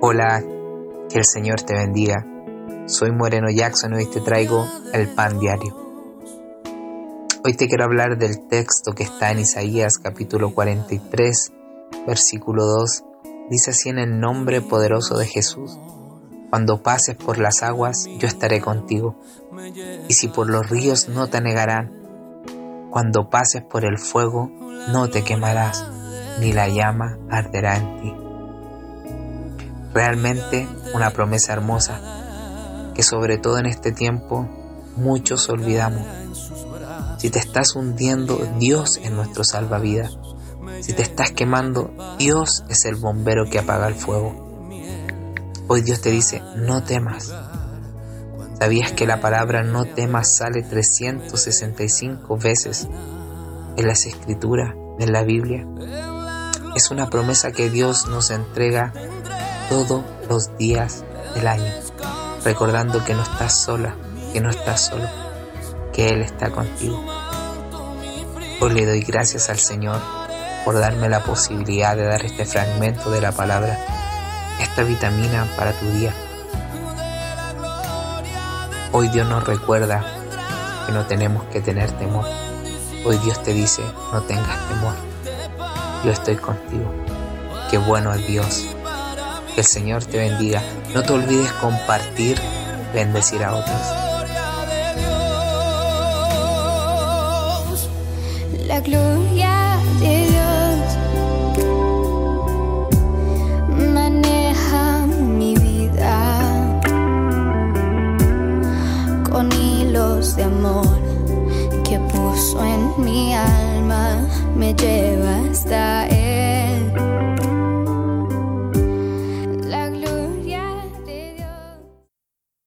Hola, que el Señor te bendiga. Soy Moreno Jackson y hoy te traigo el pan diario. Hoy te quiero hablar del texto que está en Isaías capítulo 43, versículo 2. Dice así en el nombre poderoso de Jesús. Cuando pases por las aguas, yo estaré contigo. Y si por los ríos no te negarán, cuando pases por el fuego, no te quemarás, ni la llama arderá en ti. Realmente una promesa hermosa que sobre todo en este tiempo muchos olvidamos. Si te estás hundiendo, Dios es nuestro salvavidas. Si te estás quemando, Dios es el bombero que apaga el fuego. Hoy Dios te dice, no temas. ¿Sabías que la palabra no temas sale 365 veces en las escrituras, en la Biblia? Es una promesa que Dios nos entrega todos los días del año, recordando que no estás sola, que no estás solo, que Él está contigo. Hoy le doy gracias al Señor por darme la posibilidad de dar este fragmento de la palabra, esta vitamina para tu día. Hoy Dios nos recuerda que no tenemos que tener temor. Hoy Dios te dice, no tengas temor. Yo estoy contigo. Qué bueno es Dios que el Señor te bendiga. No te olvides compartir, bendecir a otros. La gloria de Dios maneja mi vida con hilos de amor que puso en mi alma, me lleva hasta Él.